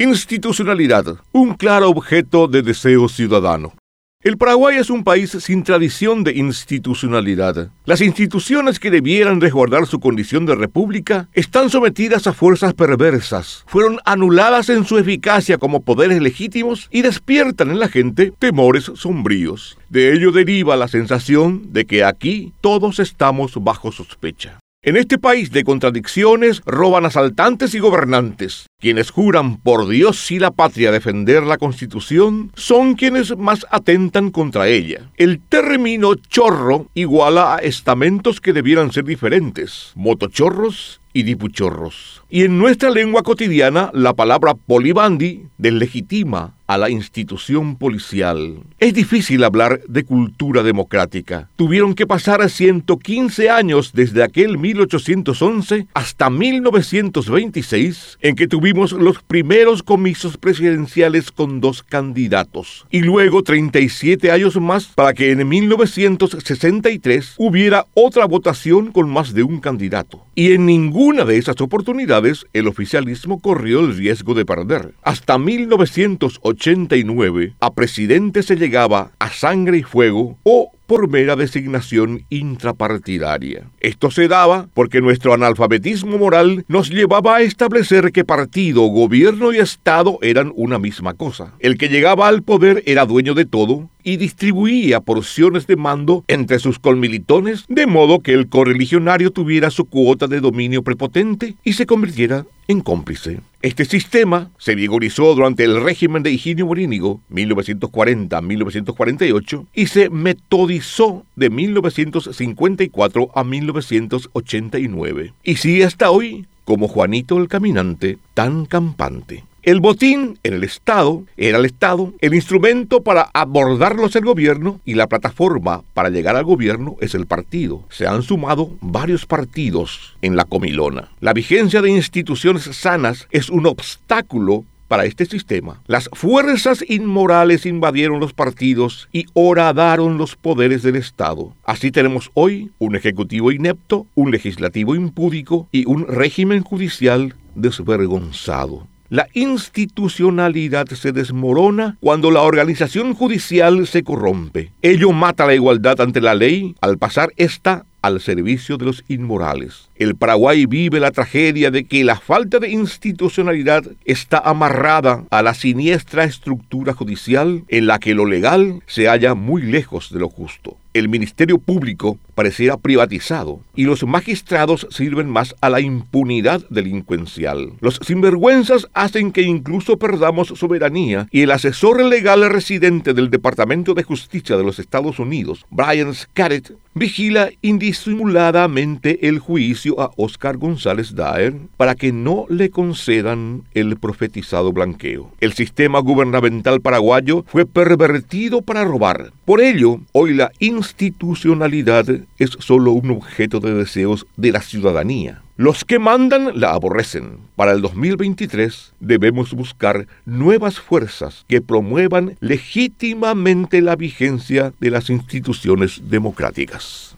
Institucionalidad, un claro objeto de deseo ciudadano. El Paraguay es un país sin tradición de institucionalidad. Las instituciones que debieran resguardar su condición de república están sometidas a fuerzas perversas, fueron anuladas en su eficacia como poderes legítimos y despiertan en la gente temores sombríos. De ello deriva la sensación de que aquí todos estamos bajo sospecha. En este país de contradicciones roban asaltantes y gobernantes. Quienes juran por Dios y la patria defender la Constitución son quienes más atentan contra ella. El término chorro iguala a estamentos que debieran ser diferentes, motochorros y dipuchorros. Y en nuestra lengua cotidiana, la palabra polibandi deslegitima a la institución policial. Es difícil hablar de cultura democrática. Tuvieron que pasar 115 años desde aquel 1811 hasta 1926 en que tuvimos los primeros comicios presidenciales con dos candidatos. Y luego 37 años más para que en 1963 hubiera otra votación con más de un candidato. Y en ninguna de esas oportunidades el oficialismo corrió el riesgo de perder. Hasta 1980 89, a presidente se llegaba a sangre y fuego o por mera designación intrapartidaria. Esto se daba porque nuestro analfabetismo moral nos llevaba a establecer que partido, gobierno y Estado eran una misma cosa. El que llegaba al poder era dueño de todo y distribuía porciones de mando entre sus colmilitones, de modo que el correligionario tuviera su cuota de dominio prepotente y se convirtiera en cómplice. Este sistema se vigorizó durante el régimen de Higinio Morínigo, 1940-1948, y se metodizó de 1954 a 1989. Y sigue hasta hoy como Juanito el Caminante, tan campante. El botín en el Estado era el Estado, el instrumento para abordarlos el gobierno y la plataforma para llegar al gobierno es el partido. Se han sumado varios partidos en la comilona. La vigencia de instituciones sanas es un obstáculo para este sistema. Las fuerzas inmorales invadieron los partidos y horadaron los poderes del Estado. Así tenemos hoy un ejecutivo inepto, un legislativo impúdico y un régimen judicial desvergonzado. La institucionalidad se desmorona cuando la organización judicial se corrompe. Ello mata la igualdad ante la ley al pasar esta al servicio de los inmorales. El Paraguay vive la tragedia de que la falta de institucionalidad está amarrada a la siniestra estructura judicial en la que lo legal se halla muy lejos de lo justo el Ministerio Público pareciera privatizado y los magistrados sirven más a la impunidad delincuencial. Los sinvergüenzas hacen que incluso perdamos soberanía y el asesor legal residente del Departamento de Justicia de los Estados Unidos, Brian Scarrett, vigila indisimuladamente el juicio a Oscar González Daer para que no le concedan el profetizado blanqueo. El sistema gubernamental paraguayo fue pervertido para robar. Por ello, hoy la institucionalidad es solo un objeto de deseos de la ciudadanía. Los que mandan la aborrecen. Para el 2023 debemos buscar nuevas fuerzas que promuevan legítimamente la vigencia de las instituciones democráticas.